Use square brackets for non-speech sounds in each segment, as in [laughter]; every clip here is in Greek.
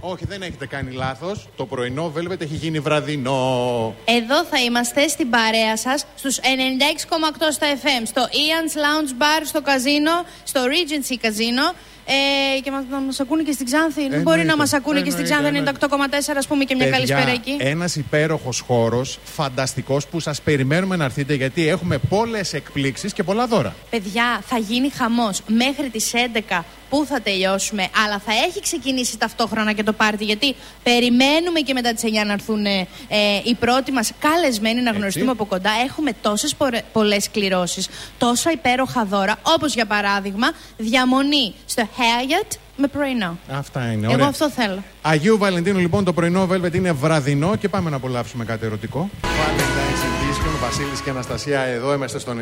όχι, δεν έχετε κάνει λάθος. Το πρωινό Velvet έχει γίνει βραδινό. Εδώ θα είμαστε στην παρέα σας στους 96,8 στα FM, στο Ian's Lounge Bar, στο καζίνο, στο Regency Casino. Ε, και να μας ακούνε και στην Ξάνθη. Δεν μπορεί να μας ακούνε και στην Ξάνθη 98,4 ας πούμε και μια καλησπέρα εκεί. Ένας υπέροχος χώρος, φανταστικός που σας περιμένουμε να έρθετε γιατί έχουμε πολλές εκπλήξεις και πολλά δώρα. Παιδιά, θα γίνει χαμός μέχρι τις 11 πού θα τελειώσουμε, αλλά θα έχει ξεκινήσει ταυτόχρονα και το πάρτι. Γιατί περιμένουμε και μετά τις 9 να έρθουν ε, οι πρώτοι μας καλεσμένοι να γνωριστούμε από κοντά. Έχουμε τόσες πολλές κληρώσεις, τόσα υπέροχα δώρα, όπως για παράδειγμα διαμονή στο Hyatt με πρωινό. Αυτά είναι. Ωραία. Εγώ αυτό θέλω. Αγίου Βαλεντίνου λοιπόν το πρωινό Velvet είναι βραδινό και πάμε να απολαύσουμε κάτι ερωτικό. Βασίλης και Αναστασία εδώ. Είμαστε στο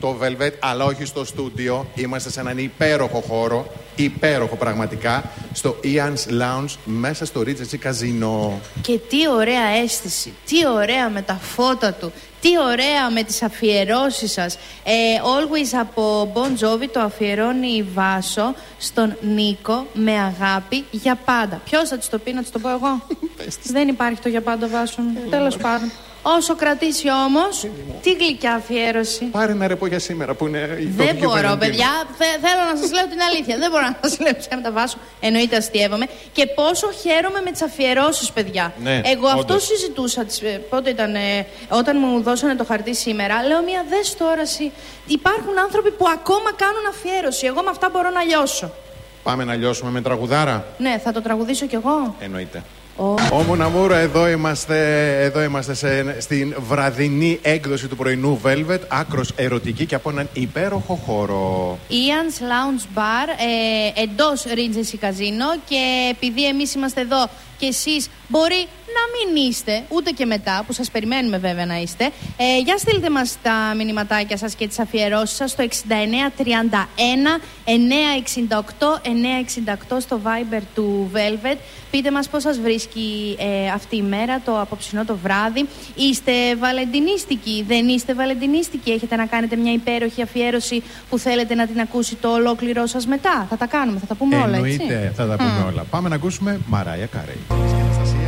96,8 Velvet, αλλά όχι στο στούντιο. Είμαστε σε έναν υπέροχο χώρο, υπέροχο πραγματικά, στο Ian's Lounge μέσα στο Regency Casino. Και τι ωραία αίσθηση, τι ωραία με τα φώτα του, τι ωραία με τις αφιερώσεις σας. Ε, always από Bon Jovi το αφιερώνει η Βάσο στον Νίκο με αγάπη για πάντα. Ποιος θα της το πει να της το πω εγώ; [laughs] Δεν υπάρχει το για πάντα Βάσο. Τέλος πάντων. Όσο κρατήσει όμως, τι γλυκιά αφιέρωση. Πάρε ένα ρεπό για σήμερα που είναι η Δεν μπορώ, παιδιά. θέλω να σας λέω την αλήθεια. Δεν μπορώ να σας λέω ψέματα βάσω. Εννοείται αστείευομαι. Και πόσο χαίρομαι με τις αφιερώσεις, παιδιά. Ναι, Εγώ όντως. αυτό συζητούσα. ε, Πότε ήταν, ε, όταν μου δώσανε το χαρτί σήμερα, λέω μια δες τώρα. Υπάρχουν άνθρωποι που ακόμα κάνουν αφιέρωση. Εγώ με αυτά μπορώ να λιώσω. Πάμε να λιώσουμε με τραγουδάρα. Ναι, θα το τραγουδήσω κι εγώ. Εννοείται. Oh. Όμω Ναμούρα, εδώ είμαστε, εδώ είμαστε σε, στην βραδινή έκδοση του πρωινού Velvet, άκρος ερωτική και από έναν υπέροχο χώρο. Ian's Lounge Bar ε, εντός Regency Casino και επειδή εμείς είμαστε εδώ και εσείς μπορεί να μην είστε ούτε και μετά που σας περιμένουμε βέβαια να είστε ε, για στείλτε μας τα μηνυματάκια σας και τις αφιερώσεις σας στο 6931 968 968 στο Viber του Velvet πείτε μας πώς σας βρίσκει ε, αυτή η μέρα το απόψινό το βράδυ είστε βαλεντινίστικοι δεν είστε βαλεντινίστικοι; Έχετε να κάνετε μια υπέροχη αφιέρωση που θέλετε να την ακούσει το ολόκληρό σας μετά; Θα τα κάνουμε, θα τα πούμε όλα έτσι; Εννοείται, θα τα πούμε όλα. Πάμε να ακούσουμε Μαράια Κάρεϊ.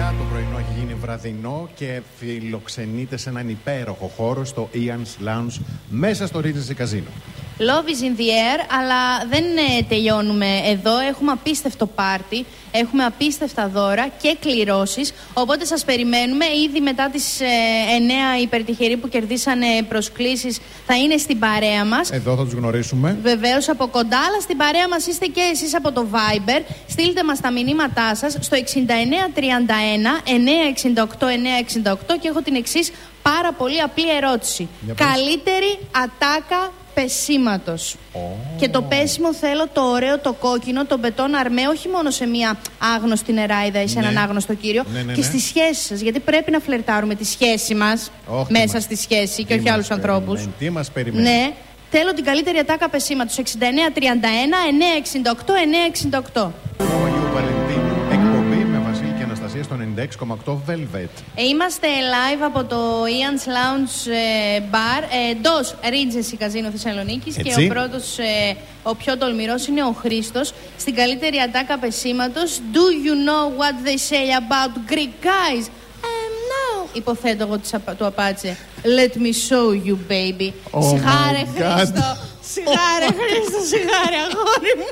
Και Αναστασία, το πρωινό έχει γίνει βραδινό και φιλοξενείται σε έναν υπέροχο χώρο στο Ian's Lounge μέσα στο Regency Casino. Love is in the air, αλλά δεν ε, τελειώνουμε εδώ. Έχουμε απίστευτο πάρτι, έχουμε απίστευτα δώρα και κληρώσεις. Οπότε σας περιμένουμε. Ήδη μετά τις ε, 9 υπερτυχεροί που κερδίσανε προσκλήσεις θα είναι στην παρέα μας. Εδώ θα τους γνωρίσουμε. Βεβαίως από κοντά, αλλά στην παρέα μας είστε και εσείς από το Viber. Στείλτε μας τα μηνύματά σας στο 6931 968 968 και έχω την εξής πάρα πολύ απλή ερώτηση. Για πες. Καλύτερη ατάκα πεσήματος. Και το πέσιμο θέλω το ωραίο, το κόκκινο, τον πετόν αρμέ, όχι μόνο σε μια άγνωστη νεράιδα ή σε Ναι. έναν άγνωστο κύριο, Ναι, ναι, και ναι. στη σχέση σας. Γιατί πρέπει να φλερτάρουμε τη σχέση μας Όχι, τι μέσα μας- στη σχέση και τι όχι άλλους μας ανθρώπους. περιμένει, Τι μας περιμένει. Ναι, θέλω την καλύτερη ατάκα πεσήματος. 6931 στο 96,8 Velvet. Ε, Είμαστε live από το Ian's Lounge ε, Bar εντός Regency Casino Θεσσαλονίκης και Έτσι. ο πρώτος, ε, ο πιο τολμηρός είναι ο Χρήστος στην καλύτερη ατάκα πεσήματος. Do you know what they say about Greek guys? Um, no. Υποθέτω εγώ της απα- του απάτσε. Let me show you, baby. Oh Σιγάρε my God. Χρήστο. Σιγάρε Χρήστο, σιγάρε αγόρι μου.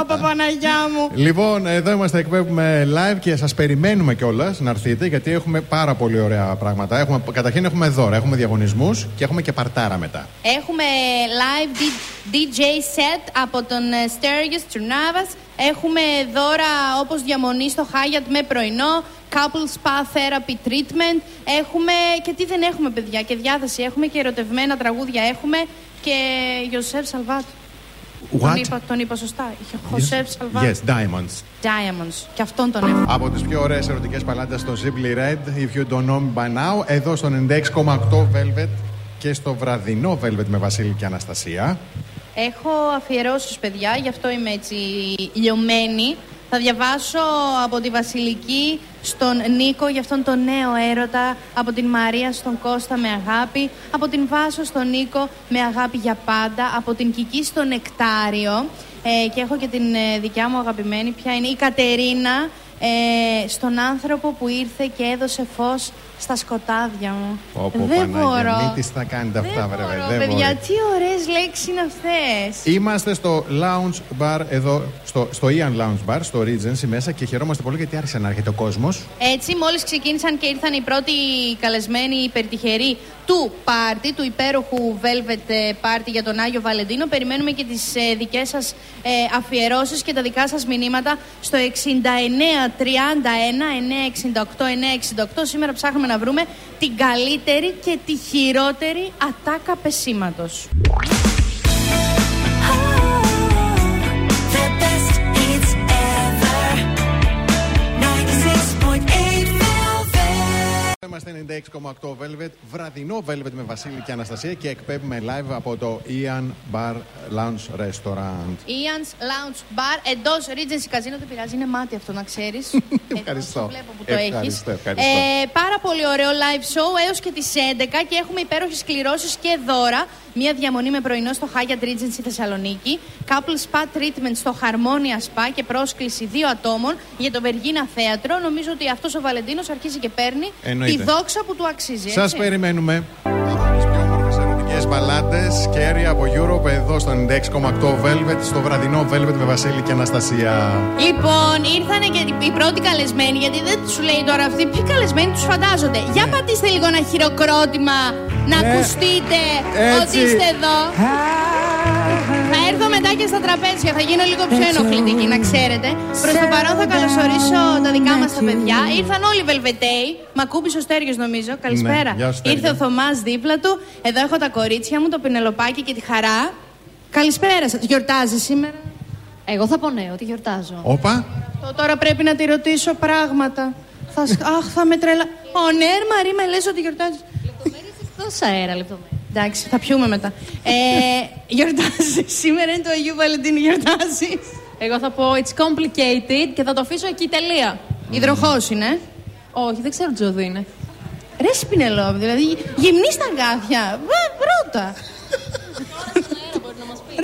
Ωπα Παναγιά μου. Λοιπόν, εδώ είμαστε, εκπέμπουμε live και σας περιμένουμε κιόλας να έρθετε γιατί έχουμε πάρα πολύ ωραία πράγματα. Έχουμε, καταρχήν έχουμε δώρα, έχουμε διαγωνισμούς και έχουμε και παρτάρα μετά. Έχουμε live D- DJ set από τον ε, Sturgis Trunavas. Έχουμε δώρα όπως διαμονή στο Hyatt με πρωινό. Couple Spa Therapy Treatment. Έχουμε και τι δεν έχουμε παιδιά και διάθεση. Έχουμε και ερωτευμένα τραγούδια έχουμε και Joseph Salvat. Τον What? είπα, τον είπα σωστά. Joseph Salvat. Yes, diamonds. Diamonds. Και αυτόν τον έχουμε. Από τις πιο ωραίες ερωτικές παλάτες στο Ziply Red, if you don't know me by now, εδώ στο 96,8 Velvet και στο βραδινό Velvet με Βασίλη και Αναστασία. Έχω αφιερώσεις παιδιά, γι' αυτό είμαι έτσι λιωμένη. Θα διαβάσω από τη Βασιλική στον Νίκο για αυτόν τον νέο έρωτα, από την Μαρία στον Κώστα με αγάπη, από την Βάσο στον Νίκο με αγάπη για πάντα, από την Κική στον Νεκτάριο ε, και έχω και την ε, δικιά μου αγαπημένη, ποια είναι η Κατερίνα ε, στον άνθρωπο που ήρθε και έδωσε φως στα σκοτάδια μου. Πω, πω, δεν Παναγία, μπορώ. Μην τις θα κάνετε αυτά, δεν βρε, μπορώ, δεν παιδιά, μπορεί. τι ωραίες λέξεις είναι αυτές. Είμαστε στο Lounge Bar εδώ, στο, στο Ian Lounge Bar, στο Regency μέσα και χαιρόμαστε πολύ γιατί άρχισε να έρχεται ο κόσμος. Έτσι, μόλις ξεκίνησαν και ήρθαν οι πρώτοι καλεσμένοι υπερτυχεροί του πάρτι, του υπέροχου Velvet ε, Party για τον Άγιο Βαλεντίνο. Περιμένουμε και τις ε, δικές σας ε, αφιερώσεις και τα δικά σας μηνύματα στο 69 31 968 968. Σήμερα ψάχνουμε να βρούμε την καλύτερη και τη χειρότερη ατάκα πεσήματος. Είμαστε 96,8 Velvet, βραδινό Velvet με Βασίλη και Αναστασία και εκπέμπουμε live από το Ian Bar Lounge Restaurant. Ian's Lounge Bar εντός Regency Casino. Δεν πειράζει, είναι μάτι αυτό να ξέρεις. [laughs] Ευχαριστώ. βλέπω που το Ευχαριστώ, έχεις. ευχαριστώ. Ε, πάρα πολύ ωραίο live show έως και τις 11 και έχουμε υπέροχες κληρώσεις και δώρα. Μία διαμονή με πρωινό στο Hyatt Regency Θεσσαλονίκη. Couple Spa Treatment στο Harmonia Spa και πρόσκληση δύο ατόμων για το Βεργίνα Θέατρο. Νομίζω ότι αυτός ο Βαλεντίνος αρχίζει και παίρνει Εννοείται. τη δόξα που του αξίζει. Σας έτσι. περιμένουμε. Από τι πιο όμορφες ερωτικές μπαλάντε και αίρια από Europe εδώ στο 96,8 Velvet, στο βραδινό Velvet με Βασίλη και Αναστασία. Λοιπόν, ήρθανε και οι πρώτοι καλεσμένοι, γιατί δεν σου λέει τώρα αυτοί ποιοι καλεσμένοι τους φαντάζονται. Για πατήστε λίγο ένα χειροκρότημα να Ναι. ακουστείτε Έτσι. ότι είστε εδώ. Θα έρθω μετά και στα τραπέζια, θα γίνω λίγο πιο ενοχλητική, να ξέρετε. Προς το παρόν θα καλωσορίσω τα δικά μας τα παιδιά. Ήρθαν όλοι οι Βελβετέοι. Μ' ακούμπησε ο Στέργιο, νομίζω. Καλησπέρα. Ναι, γεια σου, Στέργιο. Ήρθε ο Θωμάς δίπλα του. Εδώ έχω τα κορίτσια μου, το πινελοπάκι και τη χαρά. Καλησπέρα σας. Γιορτάζεις σήμερα; Εγώ θα πω ναι, ότι γιορτάζω. Όπα. Το τώρα πρέπει να τη ρωτήσω πράγματα. Θα, σ- [laughs] αχ, θα με τρελα... Ο Νέρ Μαρή με λες ότι γιορτάζεις. Εκτός αέρα, λεπτομέρεια. Εντάξει, θα πιούμε μετά. Ε, γιορτάζει. [laughs] Σήμερα είναι το Αγίου Βαλεντίνου, γιορτάζει. Εγώ θα πω it's complicated και θα το αφήσω εκεί τελεία. Υδροχός είναι. Όχι, δεν ξέρω τι ζωδί είναι. Ρε Σπινελόβ, δηλαδή γυμνή στα αγκάθια. Βα- Ρώτα.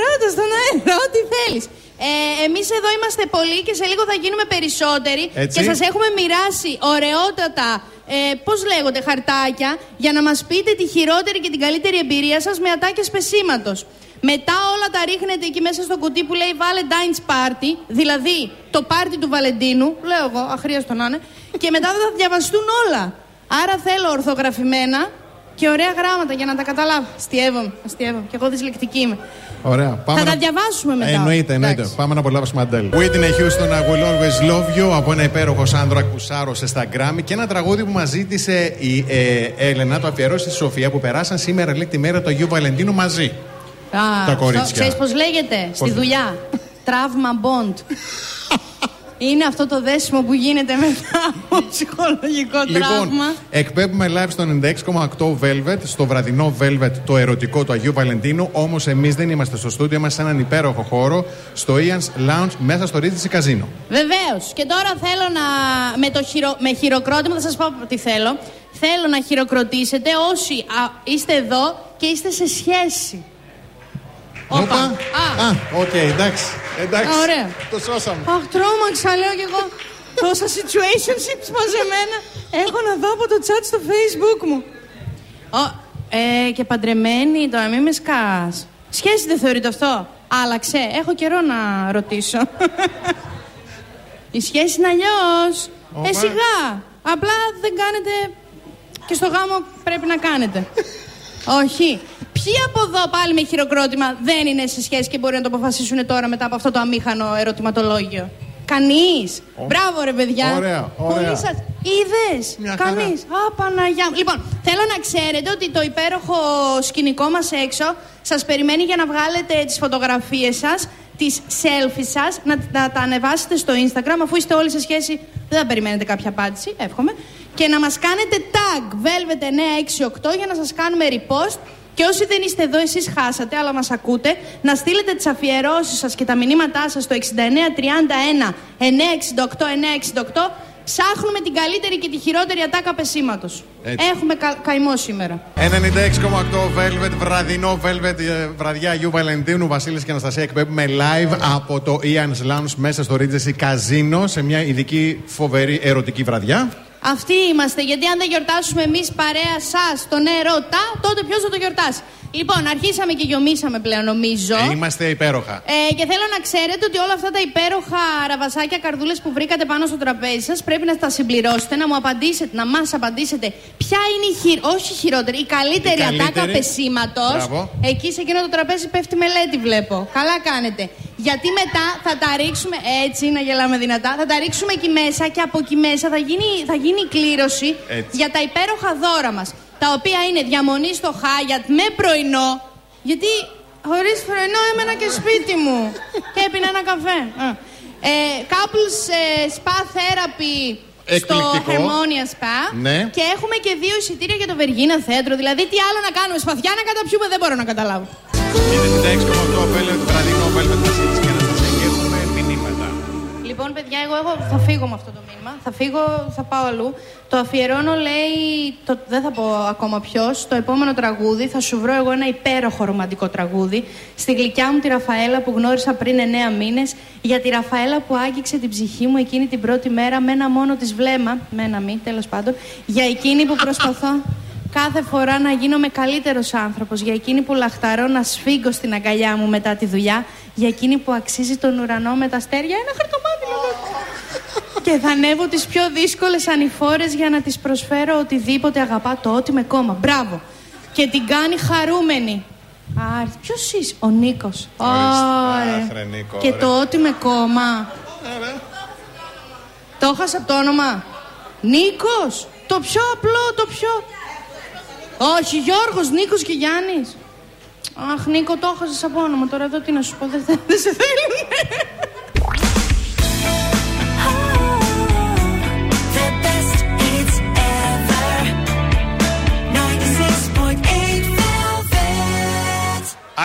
Ρώτα στον αέρα, ό,τι θέλεις. Ε, Εμείς εδώ είμαστε πολλοί και σε λίγο θα γίνουμε περισσότεροι. Έτσι. Και σας έχουμε μοιράσει ωραιότατα, ε, πώς λέγονται, χαρτάκια για να μας πείτε τη χειρότερη και την καλύτερη εμπειρία σας με ατάκε πεσήματο. Μετά όλα τα ρίχνετε εκεί μέσα στο κουτί που λέει Valentine's Party, δηλαδή το πάρτι του Βαλεντίνου, λέω εγώ, αχρίαστο να είναι, και μετά θα διαβαστούν όλα. Άρα θέλω ορθογραφημένα και ωραία γράμματα για να τα καταλάβω. Αστιεύομαι, αστιεύομαι. Και εγώ δυσλεκτική είμαι. Ωραία. Πάμε Θα να- τα διαβάσουμε μετά. Εννοείται, εννοείται. Εντάξει. Πάμε να απολαύσουμε Αντέλ. Whitney Houston, I will always love you από ένα υπέροχο Σάντρο που σάρωσε στα Grammy και ένα τραγούδι που μας ζήτησε η ε, Έλενα, το αφιερώσει στη Σοφία που περάσαν σήμερα λέει τη μέρα του Αγίου Βαλεντίνου μαζί. Α, Τα κορίτσια. Ξέρεις πώς λέγεται; Στη δουλειά. Τραύμα bond. [laughs] Είναι αυτό το δέσιμο που γίνεται μετά από ψυχολογικό Λοιπόν, τραύμα. εκπέμπουμε live στο 96,8 Velvet, στο βραδινό Velvet, το ερωτικό του Αγίου Βαλεντίνου. Όμως εμείς δεν είμαστε στο στούντιο, είμαστε σε έναν υπέροχο χώρο, στο Ian's Lounge, μέσα στο Regency Casino. Βεβαίως. Και τώρα θέλω να. Με, το χειρο... με χειροκρότημα θα σας πω τι θέλω. Θέλω να χειροκροτήσετε όσοι α, είστε εδώ και είστε σε σχέση. Όπα. Α, Α, οκ, εντάξει. Εντάξει. Ωραία. Το σώσαμε. Αχ, τρόμαξα, λέω κι εγώ. Τόσα situationships μαζεμένα. Έχω να δω από το chat στο facebook μου. Ο, ε, και παντρεμένη, τώρα μην με σκάς. Σχέση δεν θεωρείται αυτό; Άλλαξε. Έχω καιρό να ρωτήσω. Η σχέση είναι αλλιώς. Όπα. Ε, σιγά. Απλά δεν κάνετε. Και στο γάμο πρέπει να κάνετε. Όχι. Ποιοι από εδώ πάλι με χειροκρότημα δεν είναι σε σχέση και μπορεί να το αποφασίσουν τώρα μετά από αυτό το αμήχανο ερωτηματολόγιο; Κανείς. Ω. Μπράβο, ρε παιδιά. Ωραία, ωραία. Πολύ σας. Είδες. Μια χαρά. Κανείς. Α, Παναγιά μου. Λοιπόν, θέλω να ξέρετε ότι το υπέροχο σκηνικό μας έξω σας περιμένει για να βγάλετε τις φωτογραφίες σας, τις selfies σας, να, να τα ανεβάσετε στο Instagram. Αφού είστε όλοι σε σχέση, δεν θα περιμένετε κάποια απάντηση, εύχομαι. Και να μας κάνετε tag velvet968 για να σας κάνουμε repost. Και όσοι δεν είστε εδώ, εσείς χάσατε, αλλά μας ακούτε, να στείλετε τις αφιερώσεις σας και τα μηνύματά σας στο 6931 968 968 Ψάχνουμε την καλύτερη και τη χειρότερη ατάκα πεσήματο. Έτσι. Έχουμε κα- καημό σήμερα. 96,8 Velvet, βραδινό Velvet, ε, βραδιά Αγίου Βαλεντίνου, Βασίλης και Αναστασία εκπέμπουμε live από το Ian's Lounge μέσα στο Regency Casino σε μια ειδική φοβερή ερωτική βραδιά. Αυτοί είμαστε, γιατί αν δεν γιορτάσουμε εμείς παρέα σας τον ερώτα, τότε ποιος θα το γιορτάσει. Λοιπόν, αρχίσαμε και γιομίσαμε πλέον, νομίζω. Ε, είμαστε υπέροχα. Ε, και θέλω να ξέρετε ότι όλα αυτά τα υπέροχα ραβασάκια καρδούλες που βρήκατε πάνω στο τραπέζι σας πρέπει να τα συμπληρώσετε, να μου απαντήσετε, να μας απαντήσετε ποια είναι η χειρ... όχι η χειρότερη, η καλύτερη, Η καλύτερη. ατάκα πεσήματος. Μπράβο. Εκεί σε εκείνο το τραπέζι πέφτει μελέτη βλέπω. Καλά κάνετε. Γιατί μετά θα τα ρίξουμε έτσι, να γελάμε δυνατά, θα τα ρίξουμε εκεί μέσα και από εκεί μέσα θα γίνει, θα γίνει η κλήρωση Έτσι. για τα υπέροχα δώρα μας. Τα οποία είναι διαμονή στο Χάγιατ με πρωινό. Γιατί χωρίς πρωινό έμενα και σπίτι μου. και έπινα ένα καφέ. Α. Ε, couples ε, spa therapy στο Εκπληκτικό. Harmonia Spa. Ναι. Και έχουμε και δύο εισιτήρια για το Βεργίνα Θέατρο. Δηλαδή, τι άλλο να κάνουμε, σπαθιά να καταπιούμε, δεν μπορώ να καταλάβω. 96,8 Velvet, βραδινό Velvet, Βασίλη και Αναστασία και έχουμε μηνύματα. Λοιπόν, παιδιά, εγώ, εγώ θα φύγω με αυτό το μήνυμα. Θα φύγω, θα πάω αλλού. Το αφιερώνω, λέει. Το, δεν θα πω ακόμα ποιος. Το επόμενο τραγούδι θα σου βρω εγώ ένα υπέροχο ρομαντικό τραγούδι. Στη γλυκιά μου τη Ραφαέλα που γνώρισα πριν 9 μήνες. Για τη Ραφαέλα που άγγιξε την ψυχή μου εκείνη την πρώτη μέρα με ένα μόνο της βλέμμα. Με ένα μη, τέλος πάντων. Για εκείνη που προσπαθώ. Κάθε φορά να γίνομαι καλύτερος άνθρωπος. Για εκείνη που λαχταρώ να σφίγγω στην αγκαλιά μου μετά τη δουλειά Για εκείνη που αξίζει τον ουρανό με τα αστέρια Ένα χαρτομάτιλο Και θα ανέβω τις πιο δύσκολες ανηφόρες Για να της προσφέρω οτιδήποτε αγαπά Το ό,τι με κόμμα. Μπράβο. Και την κάνει χαρούμενη. Α, ποιος είσαι, ο Νίκος. Ωραία. Αχ, ρε, Νίκο, Και ρε. το ό,τι με κόμμα. Το έχασα από το όνομα. Νίκος! Το πιο απλό, το πιο όχι, Γιώργος, Νίκος και Γιάννης. Αχ, Νίκο, το έχασες από όνομα. Τώρα εδώ τι να σου πω, δεν, θε- δεν σε θέλουν.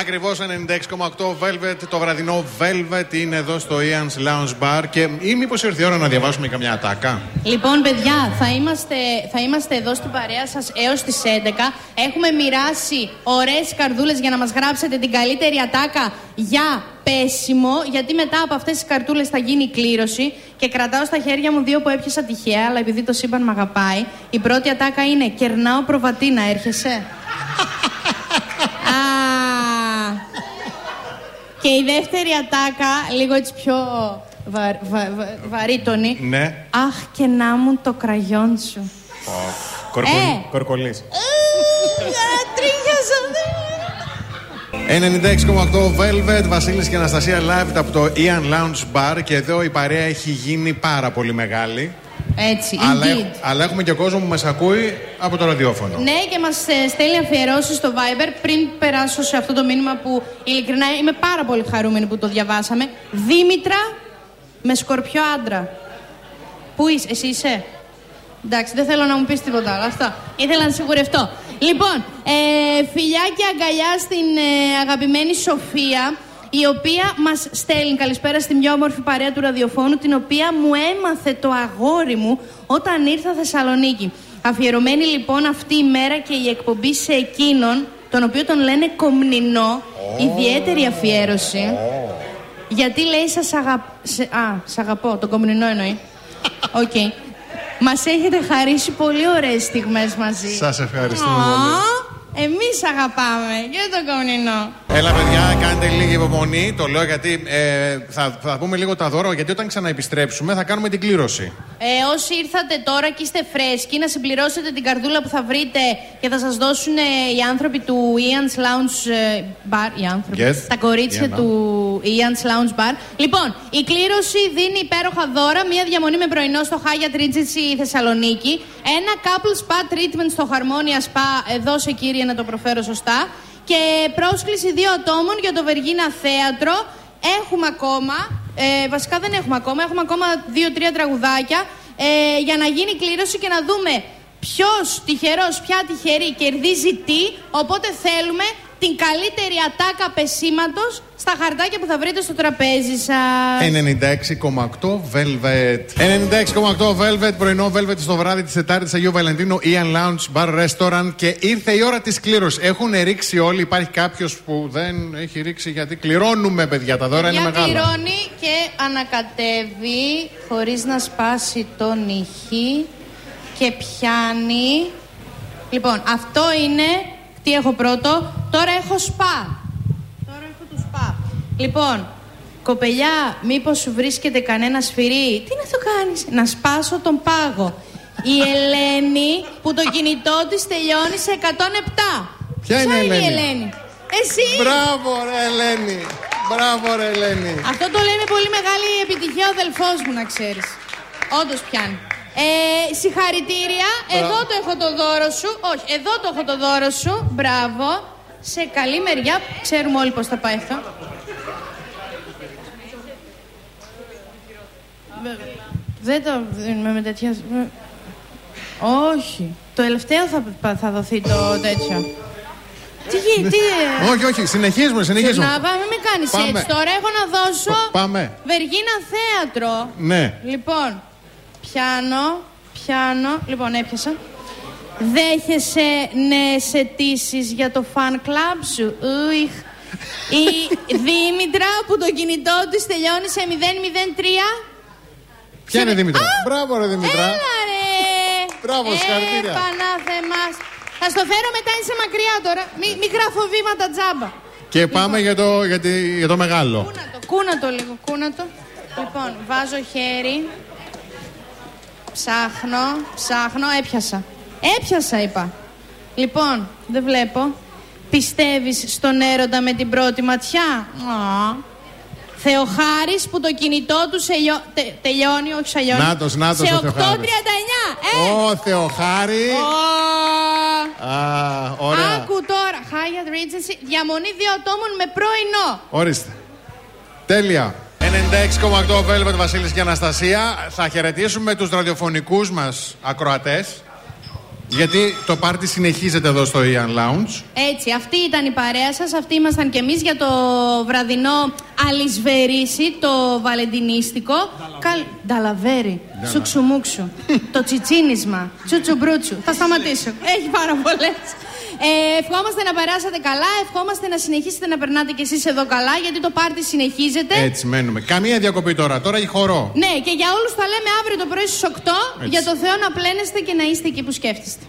Ακριβώς 96,8 Velvet, το βραδινό Velvet είναι εδώ στο Ian's Lounge Bar. Και ή μήπως ήρθε η ώρα να διαβάσουμε καμιά ατάκα; Λοιπόν, παιδιά, θα είμαστε, θα είμαστε εδώ στην παρέα σας έως τις 11. Έχουμε μοιράσει ωραίες καρδούλες για να μας γράψετε την καλύτερη ατάκα για πέσιμο. Γιατί μετά από αυτές τις καρτούλες θα γίνει η κλήρωση. Και κρατάω στα χέρια μου δύο που έπιασα τυχαία, αλλά επειδή το σύμπαν με αγαπάει. Η πρώτη ατάκα είναι «Κερνάω προβατίνα, έρχεσαι». Και η δεύτερη ατάκα, λίγο έτσι πιο βα, βα, βα, βαρύτονη. Ναι. Αχ και να μου το κραγιόν σου. Ε. Κορκολή. Τρίχιασα. 96,8 Velvet, Βασίλης και Αναστασία live από το Ian Lounge Bar. Και εδώ η παρέα έχει γίνει πάρα πολύ μεγάλη. Έτσι, Αλλά, indeed. αλλά έχουμε και κόσμο που μας ακούει από το ραδιόφωνο. Ναι, και μας στέλνει αφιερώσεις στο Viber πριν περάσω σε αυτό το μήνυμα που ειλικρινά είμαι πάρα πολύ χαρούμενη που το διαβάσαμε. Δήμητρα με σκορπιό άντρα. Πού είσαι, εσύ είσαι; Εντάξει, δεν θέλω να μου πεις τίποτα άλλο. Αυτό. Ήθελα να σιγουρευτώ. Λοιπόν, ε, φιλιά και αγκαλιά στην ε, αγαπημένη Σοφία, η οποία μας στέλνει καλησπέρα στην πιο όμορφη παρέα του ραδιοφώνου, την οποία μου έμαθε το αγόρι μου όταν ήρθα Θεσσαλονίκη. Αφιερωμένη λοιπόν αυτή η μέρα και η εκπομπή σε εκείνον, τον οποίο τον λένε Κομνηνό, ιδιαίτερη αφιέρωση. Γιατί λέει σας αγαπ... σε- Α, σ' αγαπώ, τον κομμουνινό εννοεί. Οκ. Μας έχετε χαρίσει πολύ ωραίες στιγμές μαζί. Σας ευχαριστούμε πολύ. Α, Εμείς αγαπάμε και τον κομμουνινό. Έλα, παιδιά, κάντε λίγη υπομονή. Το λέω γιατί ε, θα, θα πούμε λίγο τα δώρα. Γιατί όταν ξαναεπιστρέψουμε θα κάνουμε την κλήρωση. Ε, όσοι ήρθατε τώρα και είστε φρέσκοι, να συμπληρώσετε την καρδούλα που θα βρείτε και θα σας δώσουν ε, οι άνθρωποι του Ian's Lounge ε, Bar. Οι άνθρωποι. Yes. Τα κορίτσια Yeah, του Ian's Lounge Bar. Λοιπόν, η κλήρωση δίνει υπέροχα δώρα. Μία διαμονή με πρωινό στο Hyatt Regency Θεσσαλονίκη. Ένα couple spa treatment στο Harmonia Spa. Εδώ σε κύριε να το προφέρω σωστά. Και πρόσκληση δύο ατόμων για το Βεργίνα Θέατρο. Έχουμε ακόμα, ε, βασικά δεν έχουμε ακόμα, έχουμε ακόμα δύο-τρία τραγουδάκια ε, για να γίνει κλήρωση και να δούμε ποιος τυχερός, ποια τυχερή κερδίζει τι. Οπότε θέλουμε την καλύτερη ατάκα πεσήματος στα χαρτάκια που θα βρείτε στο τραπέζι σας. 96,8 Velvet. 96,8 Velvet, πρωινό Velvet στο βράδυ της Τετάρτης Αγίου Βαλεντίνου, Ian Lounge Bar Restaurant και ήρθε η ώρα της κλήρωσης. Έχουν ρίξει όλοι, υπάρχει κάποιος που δεν έχει ρίξει γιατί κληρώνουμε, παιδιά. Τα δώρα είναι Για μεγάλα. πληρώνει και ανακατεύει χωρίς να σπάσει το νυχί και πιάνει. Λοιπόν, αυτό είναι. Τι έχω πρώτο; Τώρα έχω σπα. Τώρα έχω το σπα. Λοιπόν, κοπελιά, μήπως σου βρίσκεται κανένα σφυρί; Τι να το κάνεις, να σπάσω τον πάγο. Η Ελένη που το κινητό της τελειώνει σε 107. Ποια είναι η η Ελένη; Ελένη; Εσύ. Μπράβο, ρε Ελένη. Μπράβο, ρε Ελένη. Αυτό το λέει με πολύ μεγάλη επιτυχία ο αδελφός μου, να ξέρεις. Όντως πιάνει. Ε, συγχαρητήρια. Εδώ το έχω το δώρο σου. Όχι, εδώ το έχω το δώρο σου. Μπράβο. Σε καλή μεριά. Ξέρουμε όλοι πώς θα πάει αυτό. Δεν το δίνουμε με τέτοια... Όχι. Το τελευταίο θα, θα δοθεί το τέτοιο. Τι, γι- τι, ε, Όχι, όχι, συνεχίζουμε, συνεχίζουμε. να πάμε, μην με κάνει Πάμε. έτσι. Τώρα έχω να δώσω. Πα- πάμε. Βεργίνα θέατρο. Ναι. Λοιπόν, πιάνω, πιάνω. Λοιπόν, έπιασα. Δέχεσαι νέες αιτήσεις για το fan club σου; Ουιχ. Η Δήμητρα που το κινητό της τελειώνει σε 003. Ποια είναι η Δήμητρα; Α! Μπράβο, ρε Δήμητρα. Έλα ρε. Μπράβο, συγχαρητήρια. Ε, Πανάθεμας. Θα στο φέρω μετά, είσαι μακριά τώρα. Μη, μη γράφω βήματα τζάμπα. Και πάμε για το, για, τη- για το μεγάλο. Κούνα το, κούνα το λίγο, κούνα το. Λοιπόν, βάζω χέρι. Ψάχνω, ψάχνω, έπιασα. Έπιασα είπα. Λοιπόν, δεν βλέπω. Πιστεύεις στον έρωτα με την πρώτη ματιά; Α. Θεοχάρης που το κινητό του σε λιω- τε- τελειώνει, όχι σαλιώνει. Νάτος, νάτος Σε ο 8.39. Θεοχάρης. Ε! Ω, Θεοχάρη. Ω. Α, ωραία. Άκου τώρα. Hyatt Regency, διαμονή δύο ατόμων με πρωινό. Ορίστε. Τέλεια. 96,8 Velvet Βασίλης και Αναστασία. Θα χαιρετήσουμε τους ραδιοφωνικούς μας ακροατές. Γιατί το πάρτι συνεχίζεται εδώ στο Ian Lounge. Έτσι, αυτή ήταν η παρέα σας, αυτοί ήμασταν κι εμείς για το βραδινό αλυσβερίσι, το βαλεντινίστικο. Καλ... Νταλαβέρι, σουξουμούξου, το τσιτσίνισμα, τσουτσουμπρούτσου. Θα σταματήσω, έχει πάρα πολλές. Ε, ευχόμαστε να περάσετε καλά, ευχόμαστε να συνεχίσετε να περνάτε κι εσείς εδώ καλά, γιατί το πάρτι συνεχίζεται. Έτσι μένουμε. Καμία διακοπή τώρα. Τώρα η χορό. Ναι, και για όλους θα λέμε αύριο το πρωί στις 8, Έτσι. για το Θεό να πλένεστε και να είστε εκεί που σκέφτεστε.